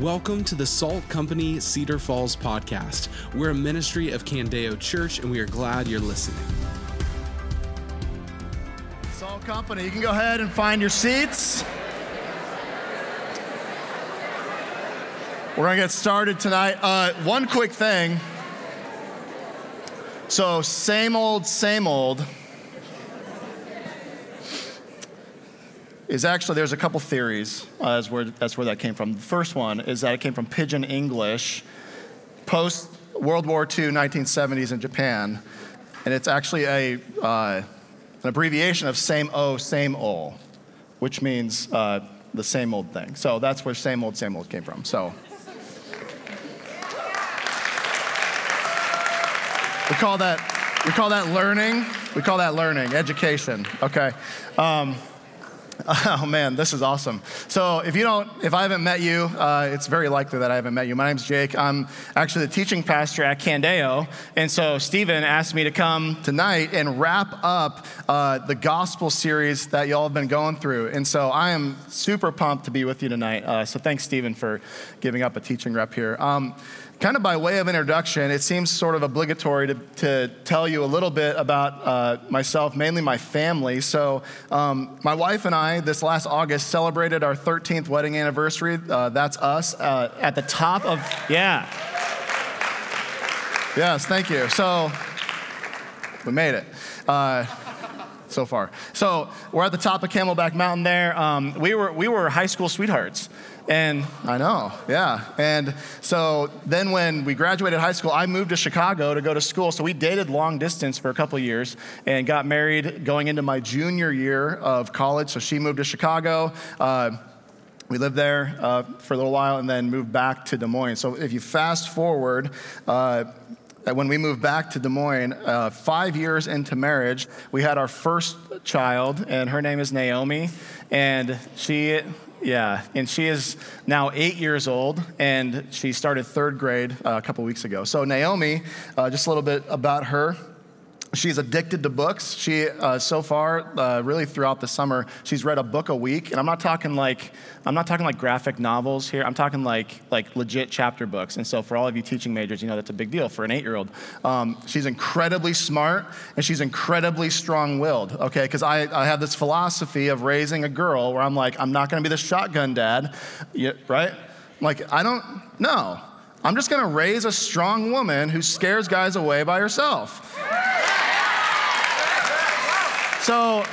Welcome to the Salt Company Cedar Falls podcast. We're a ministry of Candeo Church, and we are glad you're listening. Salt Company, you can go ahead and find your seats. We're going to get started tonight. Uh, one quick thing. So, same old, same old. Is actually there's a couple theories as where that's where that came from. The first one is that it came from Pidgin English, post World War II, 1970s in Japan, and it's actually a uh, an abbreviation of same o same ol, which means uh, the same old thing. So that's where same old same old came from. So. We call that we call that learning. We call that learning, education. Okay. Um, Oh man, this is awesome. So if you don't, if I haven't met you, uh, it's very likely that I haven't met you. My name's Jake. I'm actually the teaching pastor at Candeo, and so Stephen asked me to come tonight and wrap up uh, the gospel series that y'all have been going through. And so I am super pumped to be with you tonight. Uh, so thanks, Stephen, for giving up a teaching rep here. Um, kind of by way of introduction, it seems sort of obligatory to, to tell you a little bit about uh, myself, mainly my family. So, um, my wife and I, this last August, celebrated our 13th wedding anniversary. Uh, that's us uh, at the top of, yeah. Yes, thank you. So, we made it uh, so far. So we're at the top of Camelback Mountain there. Um, we, were, we were high school sweethearts. And I know, yeah. And so then when we graduated high school, I moved to Chicago to go to school. So we dated long distance for a couple years and got married going into my junior year of college. So she moved to Chicago. Uh, we lived there uh, for a little while and then moved back to Des Moines. So if you fast forward, uh, when we moved back to Des Moines, uh, five years into marriage, we had our first child, and her name is Naomi. And she yeah, and she is now eight years old, and she started third grade uh, a couple weeks ago. So, Naomi, uh, just a little bit about her. She's addicted to books. She, uh, so far, uh, really throughout the summer, she's read a book a week, and I'm not talking like I'm not talking like graphic novels here. I'm talking like like legit chapter books. And so, for all of you teaching majors, you know that's a big deal for an eight-year-old. Um, she's incredibly smart, and she's incredibly strong-willed. Okay, because I, I have this philosophy of raising a girl where I'm like, I'm not going to be the shotgun dad, right? Like I don't know. I'm just going to raise a strong woman who scares guys away by herself. So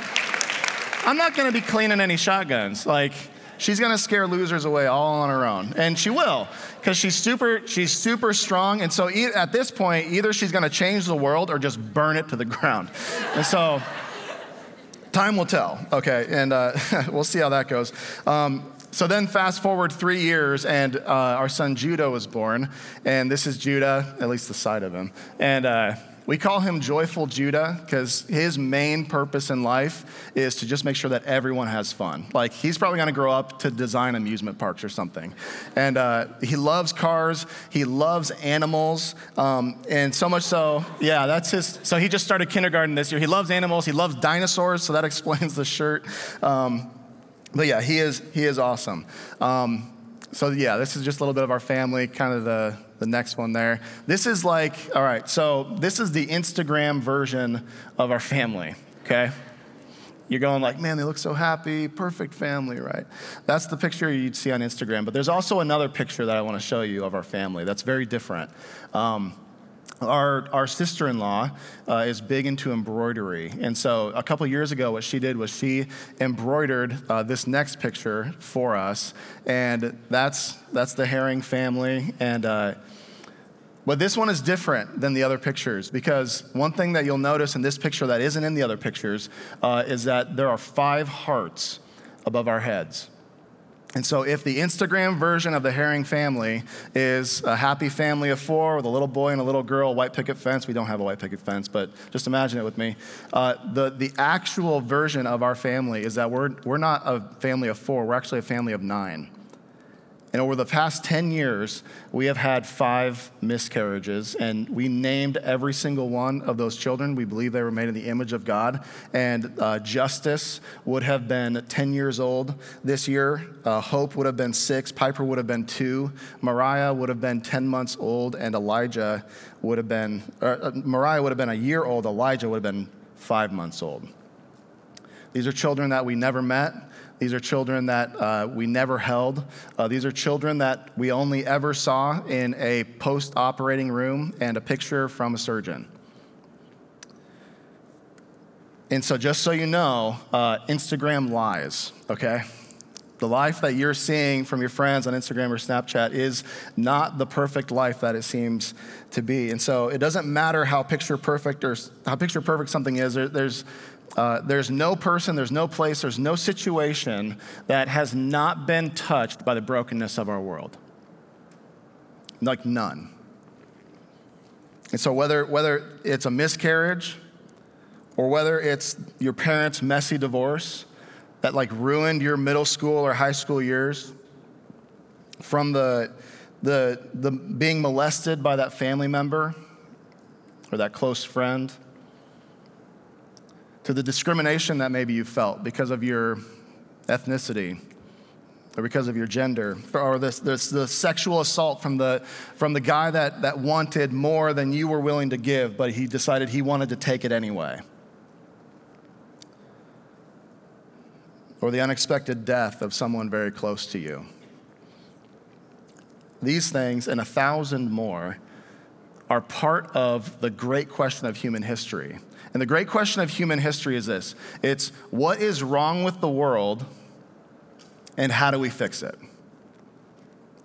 I'm not going to be cleaning any shotguns. Like, she's going to scare losers away all on her own. And she will, because she's super, she's super strong. And so e- at this point, either she's going to change the world or just burn it to the ground. And so time will tell, okay? And uh, we'll see how that goes. Um, so then, fast forward three years, and uh, our son Judah was born. And this is Judah, at least the side of him. And uh, we call him Joyful Judah because his main purpose in life is to just make sure that everyone has fun. Like, he's probably going to grow up to design amusement parks or something. And uh, he loves cars, he loves animals, um, and so much so, yeah, that's his. So he just started kindergarten this year. He loves animals, he loves dinosaurs, so that explains the shirt. Um, but yeah, he is, he is awesome. Um, so yeah, this is just a little bit of our family, kind of the the next one there. This is like, all right, so this is the Instagram version of our family, okay? You're going like, man, they look so happy, perfect family, right? That's the picture you'd see on Instagram. But there's also another picture that I want to show you of our family that's very different. Um, our, our sister-in-law uh, is big into embroidery. And so a couple years ago what she did was she embroidered uh, this next picture for us. And that's that's the herring family. And uh, but this one is different than the other pictures because one thing that you'll notice in this picture that isn't in the other pictures uh, is that there are five hearts above our heads and so, if the Instagram version of the Herring family is a happy family of four with a little boy and a little girl, white picket fence, we don't have a white picket fence, but just imagine it with me. Uh, the, the actual version of our family is that we're, we're not a family of four, we're actually a family of nine. And over the past 10 years, we have had five miscarriages, and we named every single one of those children. We believe they were made in the image of God. And uh, Justice would have been 10 years old this year. Uh, Hope would have been six. Piper would have been two. Mariah would have been 10 months old. And Elijah would have been, uh, Mariah would have been a year old. Elijah would have been five months old. These are children that we never met. These are children that uh, we never held. Uh, these are children that we only ever saw in a post operating room and a picture from a surgeon. And so, just so you know, uh, Instagram lies, okay? The life that you're seeing from your friends on Instagram or Snapchat is not the perfect life that it seems to be. And so it doesn't matter how picture perfect or how picture perfect something is. There, there's uh, there's no person, there's no place, there's no situation that has not been touched by the brokenness of our world. Like none. And so, whether, whether it's a miscarriage or whether it's your parents' messy divorce that like ruined your middle school or high school years, from the, the, the being molested by that family member or that close friend, to the discrimination that maybe you felt because of your ethnicity or because of your gender, or this, this, the sexual assault from the, from the guy that, that wanted more than you were willing to give, but he decided he wanted to take it anyway. Or the unexpected death of someone very close to you. These things and a thousand more are part of the great question of human history. And the great question of human history is this it's what is wrong with the world and how do we fix it?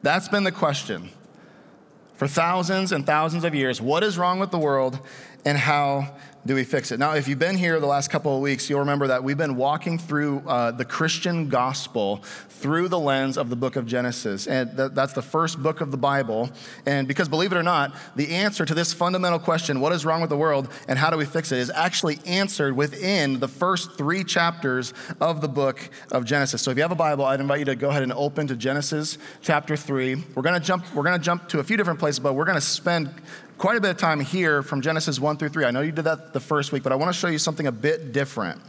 That's been the question for thousands and thousands of years. What is wrong with the world and how do we fix it? Now, if you've been here the last couple of weeks, you'll remember that we've been walking through uh, the Christian gospel through the lens of the book of Genesis. And th- that's the first book of the Bible. And because, believe it or not, the answer to this fundamental question, what is wrong with the world and how do we fix it, is actually answered within the first three chapters of the book of Genesis. So if you have a Bible, I'd invite you to go ahead and open to Genesis chapter 3. We're going to jump, we're going to jump to a few different places, but we're going to spend quite a bit of time here from Genesis 1 through 3. I know you did that the first week, but I want to show you something a bit different.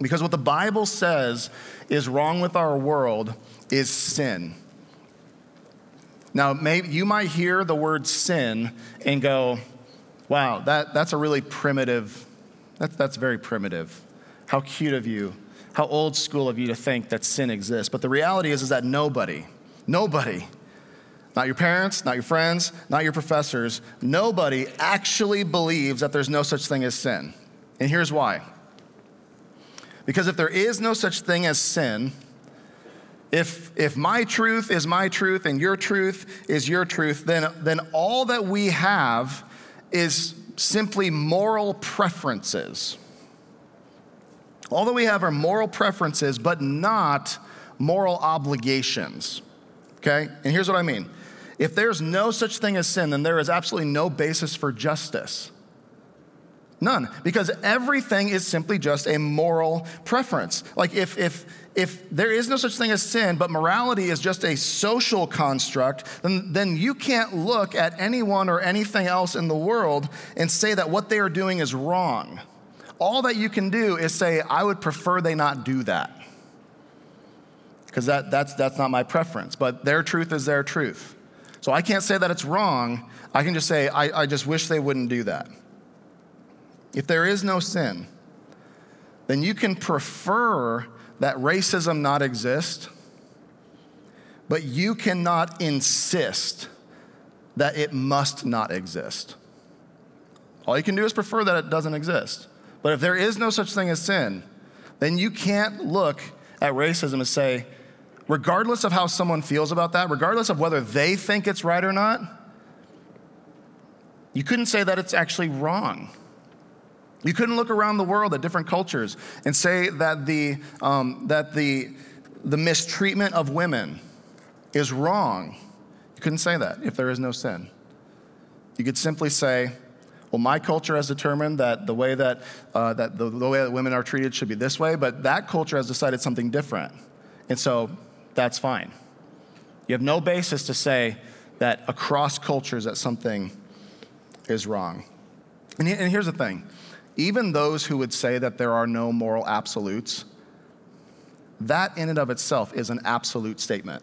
Because what the Bible says is wrong with our world is sin. Now, maybe you might hear the word sin and go, wow, that, that's a really primitive, that's, that's very primitive. How cute of you, how old school of you to think that sin exists. But the reality is, is that nobody, nobody not your parents, not your friends, not your professors. Nobody actually believes that there's no such thing as sin. And here's why. Because if there is no such thing as sin, if, if my truth is my truth and your truth is your truth, then, then all that we have is simply moral preferences. All that we have are moral preferences, but not moral obligations. Okay? And here's what I mean if there's no such thing as sin, then there is absolutely no basis for justice. None, because everything is simply just a moral preference. Like if, if, if there is no such thing as sin, but morality is just a social construct, then, then you can't look at anyone or anything else in the world and say that what they are doing is wrong. All that you can do is say, I would prefer they not do that. Because that, that's, that's not my preference, but their truth is their truth. So I can't say that it's wrong. I can just say, I, I just wish they wouldn't do that. If there is no sin, then you can prefer that racism not exist, but you cannot insist that it must not exist. All you can do is prefer that it doesn't exist. But if there is no such thing as sin, then you can't look at racism and say, regardless of how someone feels about that, regardless of whether they think it's right or not, you couldn't say that it's actually wrong. You couldn't look around the world at different cultures and say that the, um, that the, the mistreatment of women is wrong. You couldn't say that if there is no sin. You could simply say, well, my culture has determined that the way that, uh, that the, the way that women are treated should be this way, but that culture has decided something different. And so that's fine. You have no basis to say that across cultures that something is wrong. And, and here's the thing even those who would say that there are no moral absolutes, that in and of itself is an absolute statement.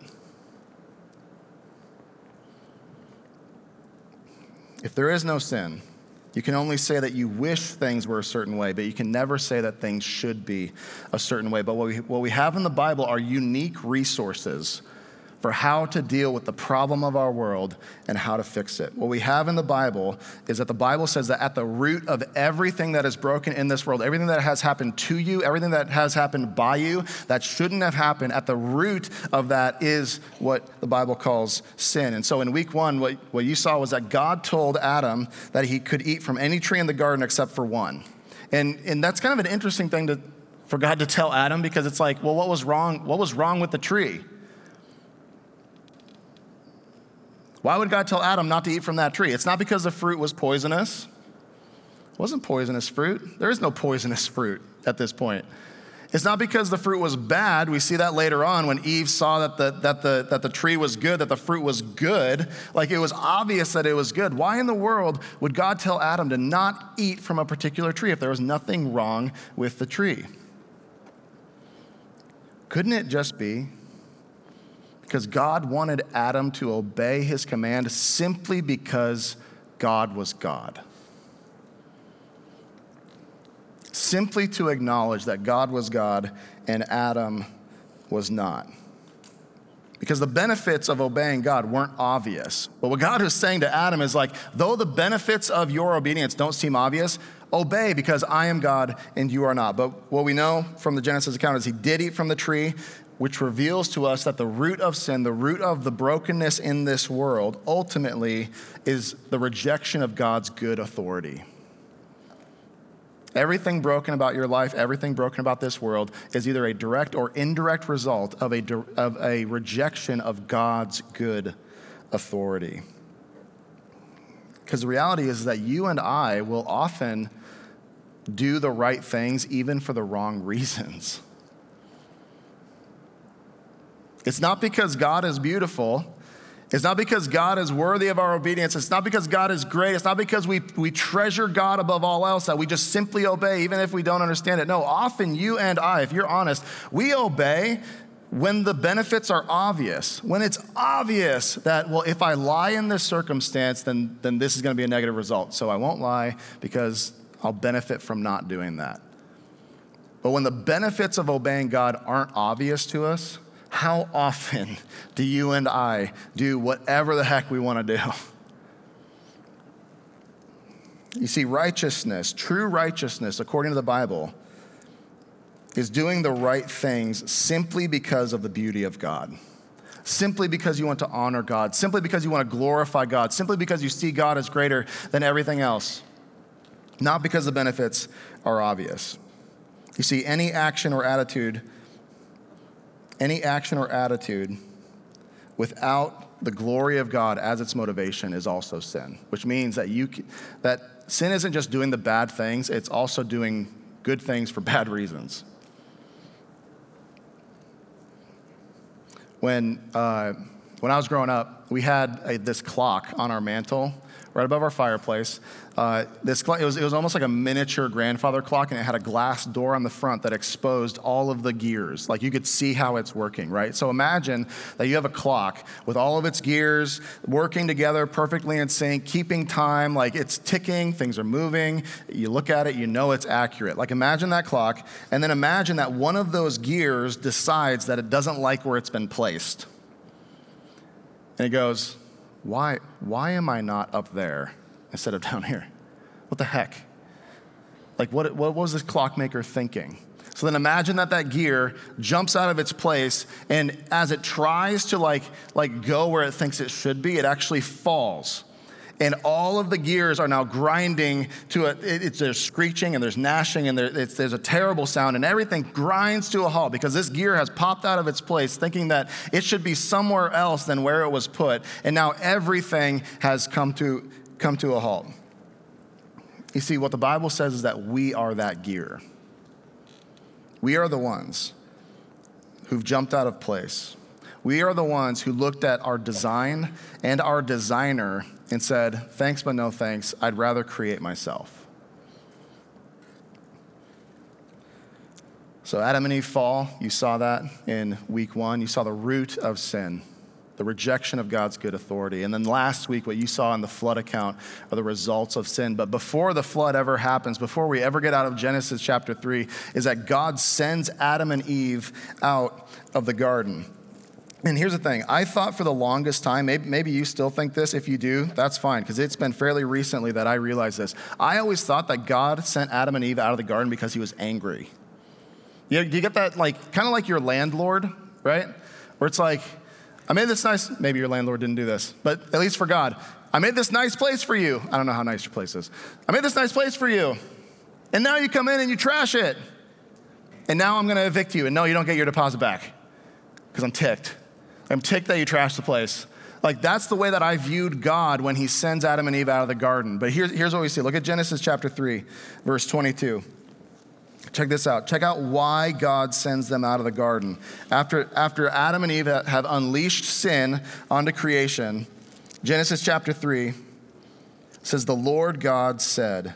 If there is no sin, you can only say that you wish things were a certain way, but you can never say that things should be a certain way. But what we, what we have in the Bible are unique resources for how to deal with the problem of our world and how to fix it. What we have in the Bible is that the Bible says that at the root of everything that is broken in this world, everything that has happened to you, everything that has happened by you, that shouldn't have happened, at the root of that is what the Bible calls sin. And so in week one, what, what you saw was that God told Adam that he could eat from any tree in the garden except for one. And, and that's kind of an interesting thing to, for God to tell Adam because it's like, well, what was wrong? What was wrong with the tree? Why would God tell Adam not to eat from that tree? It's not because the fruit was poisonous. It wasn't poisonous fruit. There is no poisonous fruit at this point. It's not because the fruit was bad. We see that later on when Eve saw that the, that, the, that the tree was good, that the fruit was good. Like it was obvious that it was good. Why in the world would God tell Adam to not eat from a particular tree if there was nothing wrong with the tree? Couldn't it just be because God wanted Adam to obey his command simply because God was God. Simply to acknowledge that God was God and Adam was not. Because the benefits of obeying God weren't obvious. But what God was saying to Adam is like, though the benefits of your obedience don't seem obvious, obey because I am God and you are not. But what we know from the Genesis account is he did eat from the tree which reveals to us that the root of sin, the root of the brokenness in this world, ultimately is the rejection of God's good authority. Everything broken about your life, everything broken about this world is either a direct or indirect result of a, of a rejection of God's good authority. Because the reality is that you and I will often do the right things even for the wrong reasons. It's not because God is beautiful. It's not because God is worthy of our obedience. It's not because God is great. It's not because we, we treasure God above all else that we just simply obey, even if we don't understand it. No, often you and I, if you're honest, we obey when the benefits are obvious. When it's obvious that, well, if I lie in this circumstance, then, then this is going to be a negative result. So I won't lie because I'll benefit from not doing that. But when the benefits of obeying God aren't obvious to us, how often do you and I do whatever the heck we want to do? You see, righteousness, true righteousness, according to the Bible, is doing the right things simply because of the beauty of God. Simply because you want to honor God, simply because you want to glorify God, simply because you see God as greater than everything else, not because the benefits are obvious. You see, any action or attitude any action or attitude without the glory of God as its motivation is also sin, which means that you that sin isn't just doing the bad things, it's also doing good things for bad reasons. When, uh, when I was growing up, we had a, this clock on our mantle right above our fireplace. Uh, this it was, it was almost like a miniature grandfather clock, and it had a glass door on the front that exposed all of the gears. Like you could see how it's working, right? So imagine that you have a clock with all of its gears working together perfectly in sync, keeping time, like it's ticking, things are moving. You look at it, you know it's accurate. Like imagine that clock, and then imagine that one of those gears decides that it doesn't like where it's been placed. And it goes, why, why am I not up there instead of down here? What the heck? Like, what, what was this clockmaker thinking? So then imagine that that gear jumps out of its place, and as it tries to like, like go where it thinks it should be, it actually falls and all of the gears are now grinding to a, it's, there's screeching and there's gnashing and there, there's a terrible sound and everything grinds to a halt because this gear has popped out of its place thinking that it should be somewhere else than where it was put. And now everything has come to, come to a halt. You see, what the Bible says is that we are that gear. We are the ones who've jumped out of place We are the ones who looked at our design and our designer and said, Thanks, but no thanks. I'd rather create myself. So, Adam and Eve fall. You saw that in week one. You saw the root of sin the rejection of God's good authority. And then last week, what you saw in the flood account are the results of sin. But before the flood ever happens, before we ever get out of Genesis chapter 3, is that God sends Adam and Eve out of the garden. And here's the thing I thought for the longest time, maybe, maybe you still think this. If you do, that's fine, because it's been fairly recently that I realized this. I always thought that God sent Adam and Eve out of the garden because he was angry. You, you get that, like, kind of like your landlord, right? Where it's like, I made this nice, maybe your landlord didn't do this, but at least for God, I made this nice place for you. I don't know how nice your place is. I made this nice place for you. And now you come in and you trash it. And now I'm going to evict you. And no, you don't get your deposit back because I'm ticked. I'm ticked that you trashed the place. Like, that's the way that I viewed God when he sends Adam and Eve out of the garden. But here's, here's what we see. Look at Genesis chapter 3, verse 22. Check this out. Check out why God sends them out of the garden. After, after Adam and Eve have unleashed sin onto creation, Genesis chapter 3 says, The Lord God said,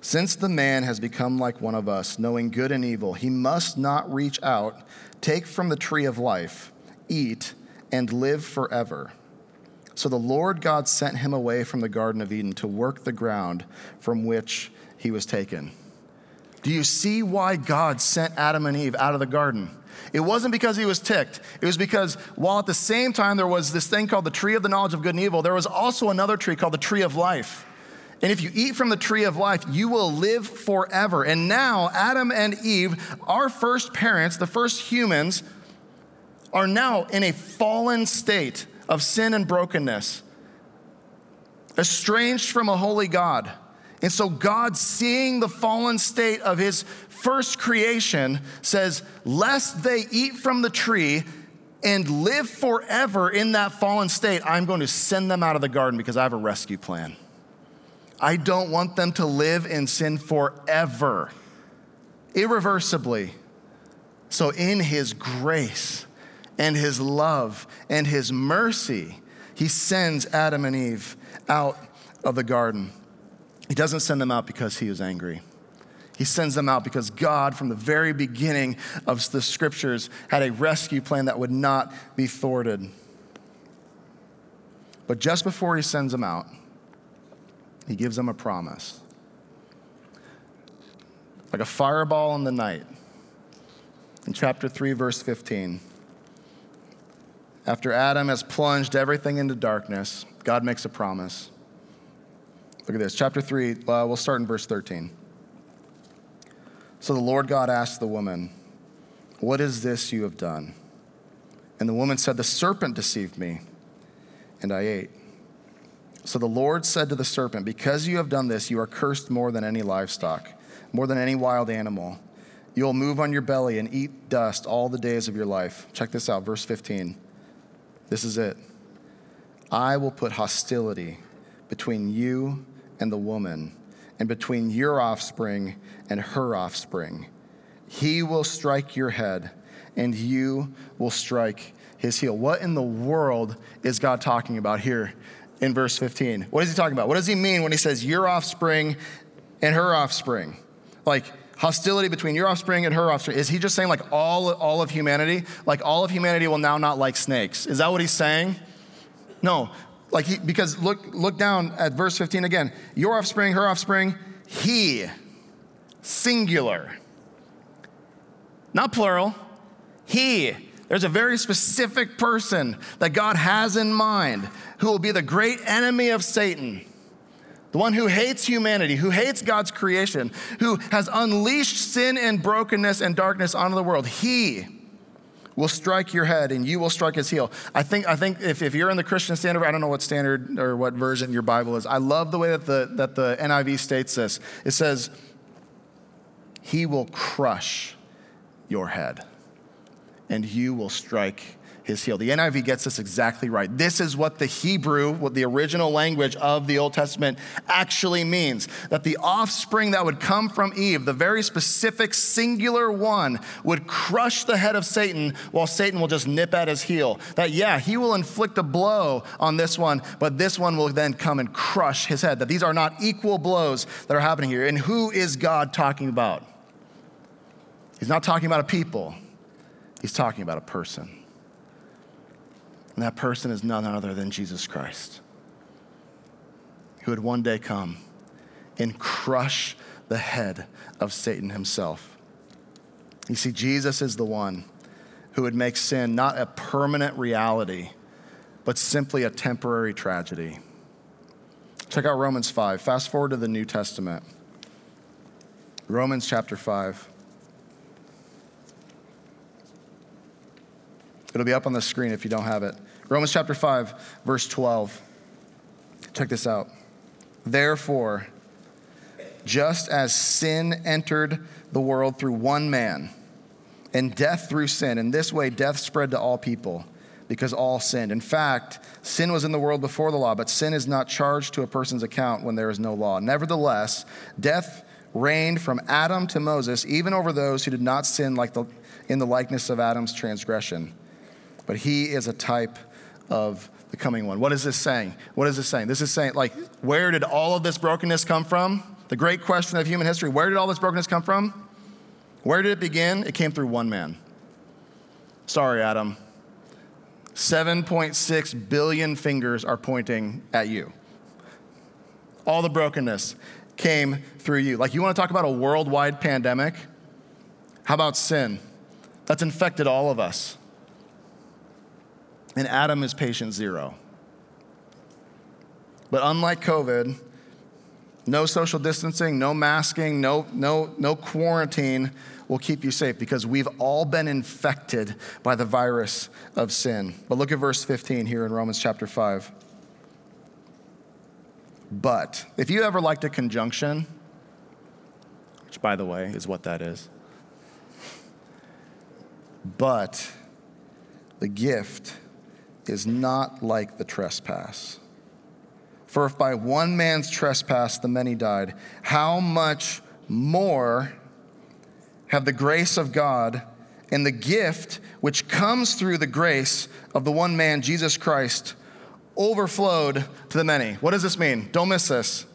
Since the man has become like one of us, knowing good and evil, he must not reach out, take from the tree of life, eat, and live forever. So the Lord God sent him away from the Garden of Eden to work the ground from which he was taken. Do you see why God sent Adam and Eve out of the garden? It wasn't because he was ticked. It was because while at the same time there was this thing called the tree of the knowledge of good and evil, there was also another tree called the tree of life. And if you eat from the tree of life, you will live forever. And now, Adam and Eve, our first parents, the first humans, are now in a fallen state of sin and brokenness, estranged from a holy God. And so, God, seeing the fallen state of his first creation, says, Lest they eat from the tree and live forever in that fallen state, I'm going to send them out of the garden because I have a rescue plan. I don't want them to live in sin forever, irreversibly. So, in his grace and his love and his mercy, he sends Adam and Eve out of the garden. He doesn't send them out because he is angry. He sends them out because God, from the very beginning of the scriptures, had a rescue plan that would not be thwarted. But just before he sends them out, he gives them a promise. Like a fireball in the night. In chapter 3, verse 15. After Adam has plunged everything into darkness, God makes a promise. Look at this, chapter 3, uh, we'll start in verse 13. So the Lord God asked the woman, What is this you have done? And the woman said, The serpent deceived me, and I ate. So the Lord said to the serpent, Because you have done this, you are cursed more than any livestock, more than any wild animal. You will move on your belly and eat dust all the days of your life. Check this out, verse 15. This is it. I will put hostility between you and the woman, and between your offspring and her offspring. He will strike your head, and you will strike his heel. What in the world is God talking about here in verse 15? What is he talking about? What does he mean when he says your offspring and her offspring? Like, hostility between your offspring and her offspring. Is he just saying like all, all of humanity? Like all of humanity will now not like snakes. Is that what he's saying? No. Like he, because look, look down at verse 15 again. Your offspring, her offspring, he, singular. Not plural, he. There's a very specific person that God has in mind who will be the great enemy of Satan. The one who hates humanity, who hates God's creation, who has unleashed sin and brokenness and darkness onto the world. He will strike your head and you will strike his heel. I think, I think if, if you're in the Christian standard, I don't know what standard or what version your Bible is. I love the way that the, that the NIV states this. It says, He will crush your head and you will strike his heel. The NIV gets this exactly right. This is what the Hebrew, what the original language of the Old Testament actually means that the offspring that would come from Eve, the very specific singular one, would crush the head of Satan while Satan will just nip at his heel. That, yeah, he will inflict a blow on this one, but this one will then come and crush his head. That these are not equal blows that are happening here. And who is God talking about? He's not talking about a people, he's talking about a person. And that person is none other than Jesus Christ, who would one day come and crush the head of Satan himself. You see, Jesus is the one who would make sin not a permanent reality, but simply a temporary tragedy. Check out Romans 5. Fast forward to the New Testament. Romans chapter 5. It'll be up on the screen if you don't have it. Romans chapter 5, verse 12. Check this out. Therefore, just as sin entered the world through one man, and death through sin, in this way death spread to all people because all sinned. In fact, sin was in the world before the law, but sin is not charged to a person's account when there is no law. Nevertheless, death reigned from Adam to Moses, even over those who did not sin like the, in the likeness of Adam's transgression. But he is a type of the coming one. What is this saying? What is this saying? This is saying, like, where did all of this brokenness come from? The great question of human history where did all this brokenness come from? Where did it begin? It came through one man. Sorry, Adam. 7.6 billion fingers are pointing at you. All the brokenness came through you. Like, you want to talk about a worldwide pandemic? How about sin? That's infected all of us and Adam is patient zero. But unlike COVID, no social distancing, no masking, no, no, no quarantine will keep you safe because we've all been infected by the virus of sin. But look at verse 15 here in Romans chapter 5. But, if you ever liked a conjunction, which by the way is what that is, but the gift is not like the trespass. For if by one man's trespass the many died, how much more have the grace of God and the gift which comes through the grace of the one man, Jesus Christ, overflowed to the many? What does this mean? Don't miss this.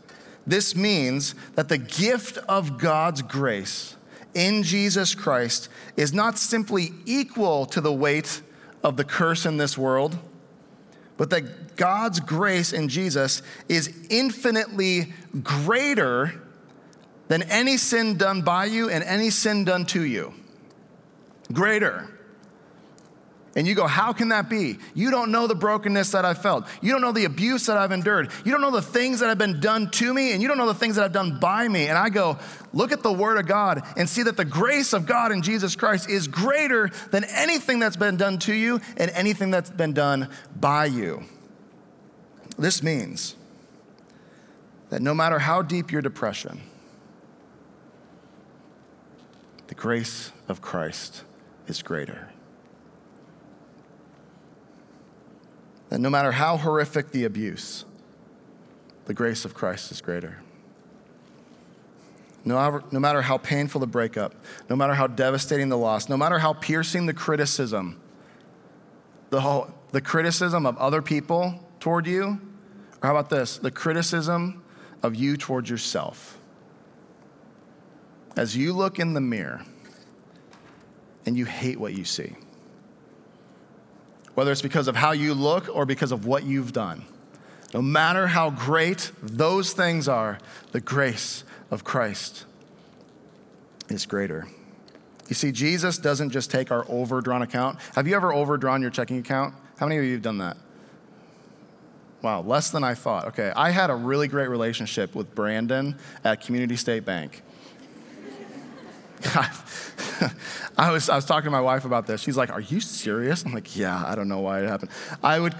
This means that the gift of God's grace in Jesus Christ is not simply equal to the weight of the curse in this world, but that God's grace in Jesus is infinitely greater than any sin done by you and any sin done to you. Greater. And you go, How can that be? You don't know the brokenness that I've felt. You don't know the abuse that I've endured. You don't know the things that have been done to me, and you don't know the things that I've done by me. And I go, Look at the Word of God and see that the grace of God in Jesus Christ is greater than anything that's been done to you and anything that's been done by you. This means that no matter how deep your depression, the grace of Christ is greater. That no matter how horrific the abuse, the grace of Christ is greater. No, no matter how painful the breakup, no matter how devastating the loss, no matter how piercing the criticism, the, whole, the criticism of other people toward you, or how about this? The criticism of you toward yourself. As you look in the mirror and you hate what you see, whether it's because of how you look or because of what you've done. No matter how great those things are, the grace of Christ is greater. You see, Jesus doesn't just take our overdrawn account. Have you ever overdrawn your checking account? How many of you have done that? Wow, less than I thought. Okay, I had a really great relationship with Brandon at Community State Bank. I was, I was talking to my wife about this. She's like, Are you serious? I'm like, Yeah, I don't know why it happened. I would,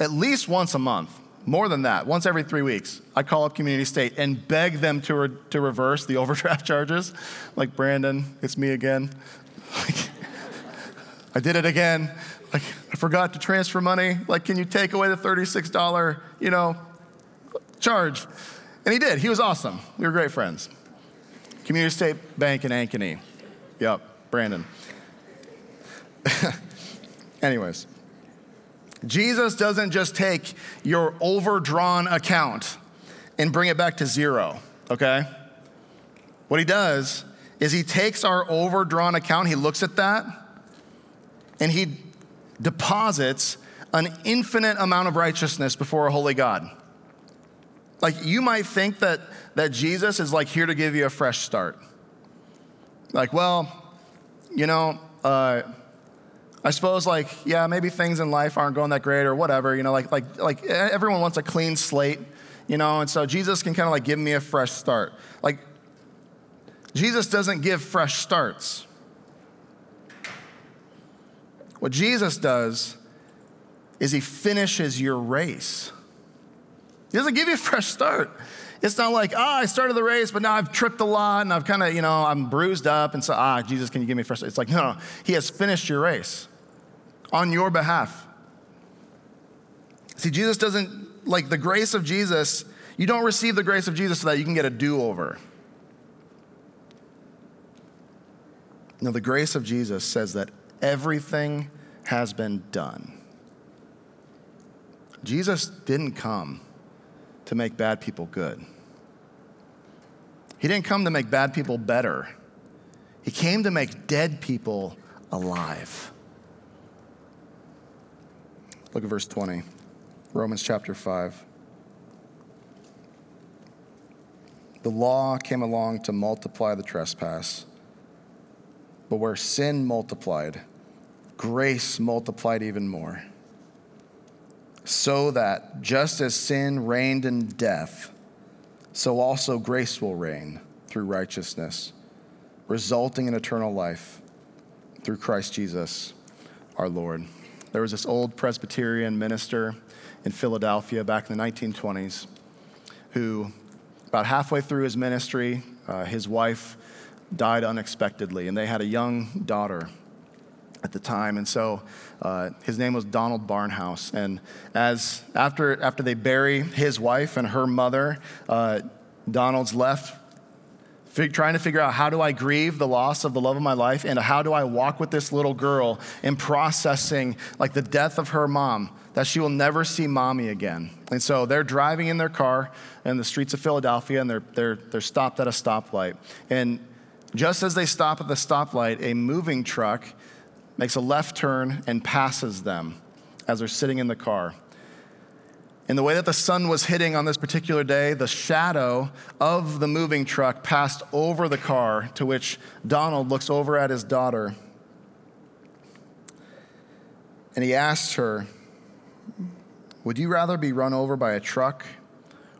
at least once a month, more than that, once every three weeks, I'd call up Community State and beg them to, re- to reverse the overdraft charges. Like, Brandon, it's me again. I did it again. Like, I forgot to transfer money. Like, can you take away the $36, you know, charge? And he did. He was awesome. We were great friends. Community State Bank in Ankeny. Yep, Brandon. Anyways, Jesus doesn't just take your overdrawn account and bring it back to zero, okay? What he does is he takes our overdrawn account, he looks at that, and he deposits an infinite amount of righteousness before a holy God. Like you might think that, that Jesus is like here to give you a fresh start. Like, well, you know, uh, I suppose like, yeah, maybe things in life aren't going that great or whatever, you know, like, like, like everyone wants a clean slate, you know, and so Jesus can kind of like give me a fresh start. Like, Jesus doesn't give fresh starts. What Jesus does is he finishes your race. He doesn't give you a fresh start. It's not like, ah, I started the race, but now I've tripped a lot and I've kind of, you know, I'm bruised up. And so, ah, Jesus, can you give me a fresh start? It's like, no, no, He has finished your race on your behalf. See, Jesus doesn't, like the grace of Jesus, you don't receive the grace of Jesus so that you can get a do over. No, the grace of Jesus says that everything has been done. Jesus didn't come to make bad people good. He didn't come to make bad people better. He came to make dead people alive. Look at verse 20, Romans chapter 5. The law came along to multiply the trespass, but where sin multiplied, grace multiplied even more. So that just as sin reigned in death, so also grace will reign through righteousness, resulting in eternal life through Christ Jesus our Lord. There was this old Presbyterian minister in Philadelphia back in the 1920s who, about halfway through his ministry, uh, his wife died unexpectedly, and they had a young daughter at the time. And so uh, his name was Donald Barnhouse. And as after, after they bury his wife and her mother, uh, Donald's left fig- trying to figure out how do I grieve the loss of the love of my life and how do I walk with this little girl in processing like the death of her mom that she will never see mommy again. And so they're driving in their car in the streets of Philadelphia and they're, they're, they're stopped at a stoplight. And just as they stop at the stoplight, a moving truck makes a left turn and passes them as they're sitting in the car. In the way that the sun was hitting on this particular day, the shadow of the moving truck passed over the car, to which Donald looks over at his daughter. And he asks her, Would you rather be run over by a truck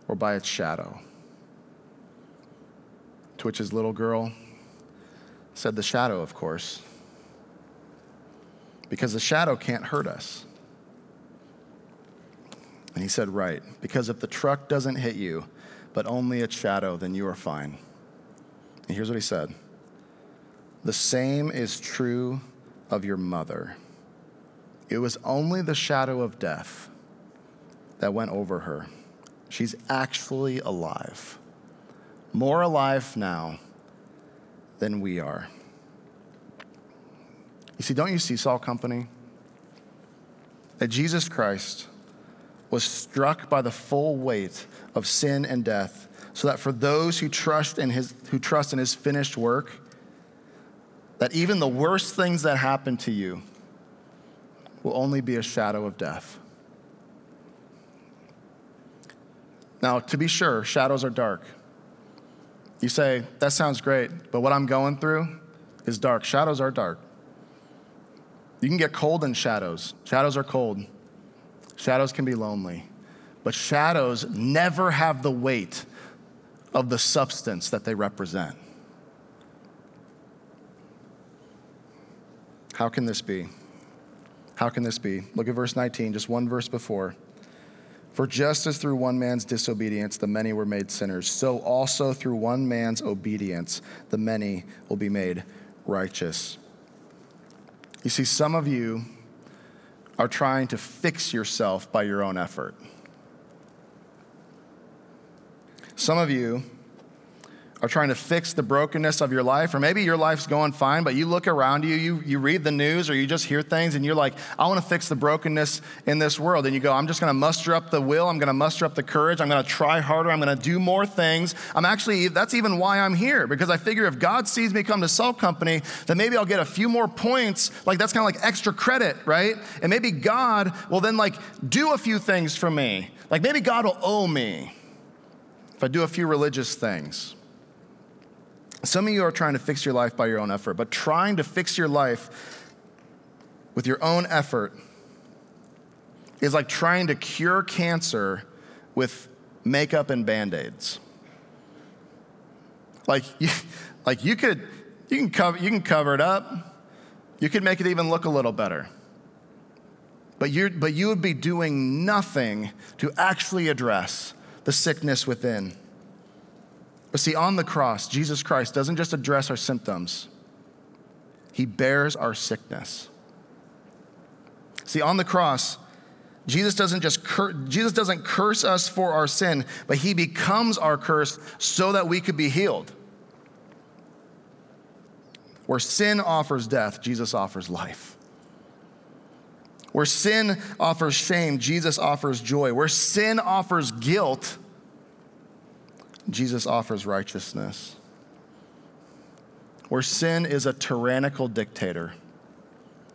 or by its shadow? To which his little girl said, The shadow, of course. Because the shadow can't hurt us. And he said, Right, because if the truck doesn't hit you, but only its shadow, then you are fine. And here's what he said The same is true of your mother. It was only the shadow of death that went over her. She's actually alive, more alive now than we are. You see, don't you see, Salt Company? That Jesus Christ was struck by the full weight of sin and death, so that for those who trust in his, who trust in his finished work, that even the worst things that happen to you will only be a shadow of death. Now, to be sure, shadows are dark. You say, that sounds great, but what I'm going through is dark. Shadows are dark. You can get cold in shadows. Shadows are cold. Shadows can be lonely, but shadows never have the weight of the substance that they represent. How can this be? How can this be? Look at verse 19, just one verse before. For just as through one man's disobedience the many were made sinners, so also through one man's obedience the many will be made righteous. You see, some of you are trying to fix yourself by your own effort. Some of you are trying to fix the brokenness of your life, or maybe your life's going fine, but you look around you, you, you read the news, or you just hear things, and you're like, I want to fix the brokenness in this world. And you go, I'm just going to muster up the will, I'm going to muster up the courage, I'm going to try harder, I'm going to do more things. I'm actually, that's even why I'm here, because I figure if God sees me come to Salt Company, then maybe I'll get a few more points. Like that's kind of like extra credit, right? And maybe God will then like do a few things for me. Like maybe God will owe me if I do a few religious things. Some of you are trying to fix your life by your own effort, but trying to fix your life with your own effort is like trying to cure cancer with makeup and band-aids. Like you, like you could you can cover you can cover it up. You could make it even look a little better. But you but you would be doing nothing to actually address the sickness within. But see, on the cross, Jesus Christ doesn't just address our symptoms, He bears our sickness. See, on the cross, Jesus doesn't just cur- Jesus doesn't curse us for our sin, but he becomes our curse so that we could be healed. Where sin offers death, Jesus offers life. Where sin offers shame, Jesus offers joy. Where sin offers guilt, Jesus offers righteousness. Where sin is a tyrannical dictator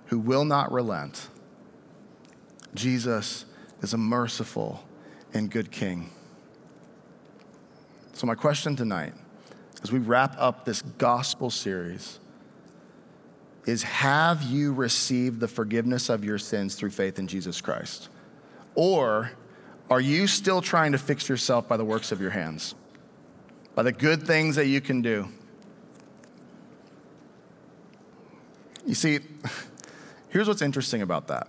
who will not relent, Jesus is a merciful and good king. So, my question tonight, as we wrap up this gospel series, is Have you received the forgiveness of your sins through faith in Jesus Christ? Or are you still trying to fix yourself by the works of your hands? By the good things that you can do. You see, here's what's interesting about that.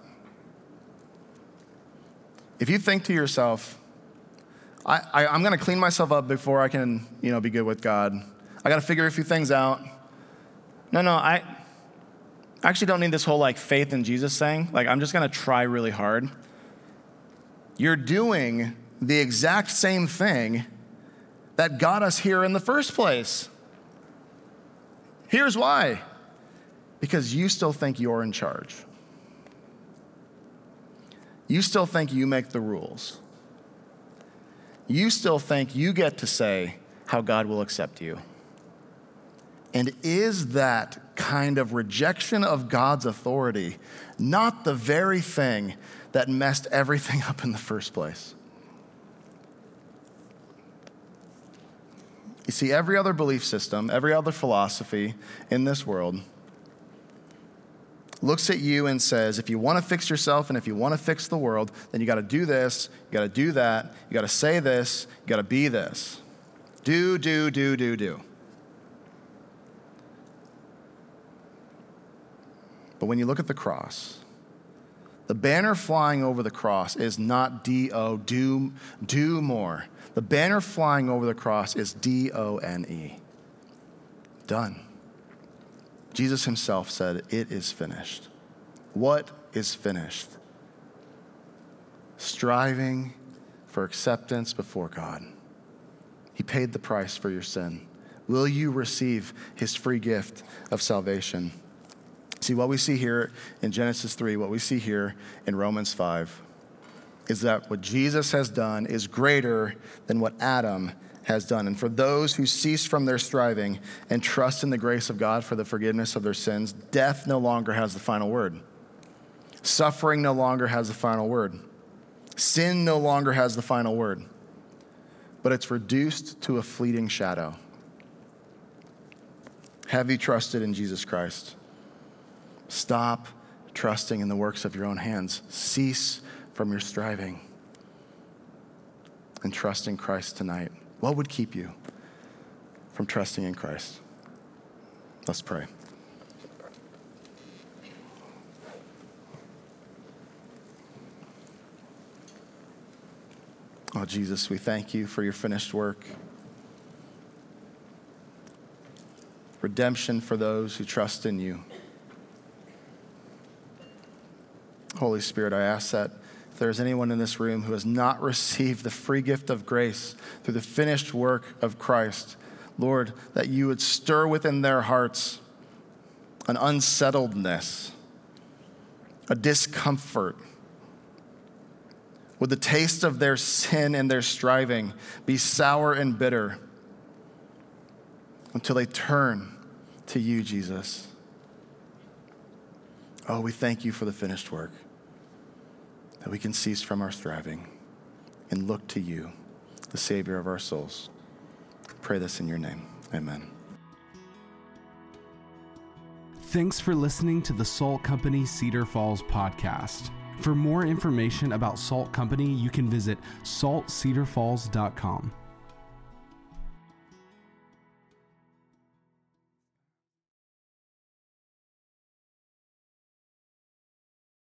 If you think to yourself, I, am going to clean myself up before I can, you know, be good with God. I got to figure a few things out. No, no, I actually don't need this whole like faith in Jesus thing. Like, I'm just going to try really hard. You're doing the exact same thing that got us here in the first place. Here's why because you still think you're in charge. You still think you make the rules. You still think you get to say how God will accept you. And is that kind of rejection of God's authority not the very thing that messed everything up in the first place? You see, every other belief system, every other philosophy in this world looks at you and says, if you want to fix yourself and if you want to fix the world, then you got to do this, you got to do that, you got to say this, you got to be this. Do, do, do, do, do. But when you look at the cross, the banner flying over the cross is not D O, do, do more. The banner flying over the cross is D O N E. Done. Jesus himself said, It is finished. What is finished? Striving for acceptance before God. He paid the price for your sin. Will you receive his free gift of salvation? See, what we see here in Genesis 3, what we see here in Romans 5, is that what Jesus has done is greater than what Adam has done. And for those who cease from their striving and trust in the grace of God for the forgiveness of their sins, death no longer has the final word. Suffering no longer has the final word. Sin no longer has the final word. But it's reduced to a fleeting shadow. Have you trusted in Jesus Christ? Stop trusting in the works of your own hands. Cease from your striving and trust in Christ tonight? What would keep you from trusting in Christ? Let's pray. Oh, Jesus, we thank you for your finished work. Redemption for those who trust in you. Holy Spirit, I ask that if there's anyone in this room who has not received the free gift of grace through the finished work of Christ, Lord, that you would stir within their hearts an unsettledness, a discomfort. Would the taste of their sin and their striving be sour and bitter until they turn to you, Jesus? Oh, we thank you for the finished work, that we can cease from our striving and look to you, the Savior of our souls. Pray this in your name. Amen. Thanks for listening to the Salt Company Cedar Falls podcast. For more information about Salt Company, you can visit saltcedarfalls.com.